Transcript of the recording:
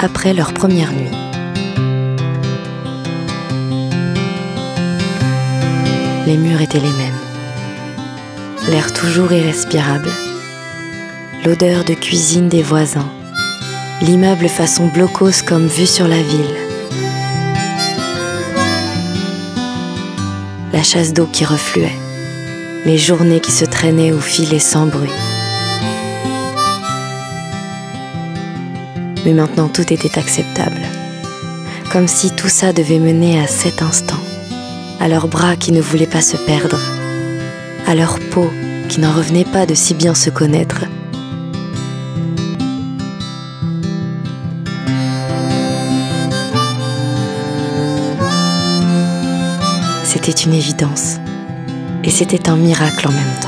après leur première nuit. Les murs étaient les mêmes. L'air toujours irrespirable. L'odeur de cuisine des voisins. L'immeuble façon blocos comme vue sur la ville. La chasse d'eau qui refluait. Les journées qui se traînaient ou filaient sans bruit. Mais maintenant tout était acceptable. Comme si tout ça devait mener à cet instant. À leurs bras qui ne voulaient pas se perdre. À leur peau qui n'en revenait pas de si bien se connaître. C'était une évidence. Et c'était un miracle en même temps.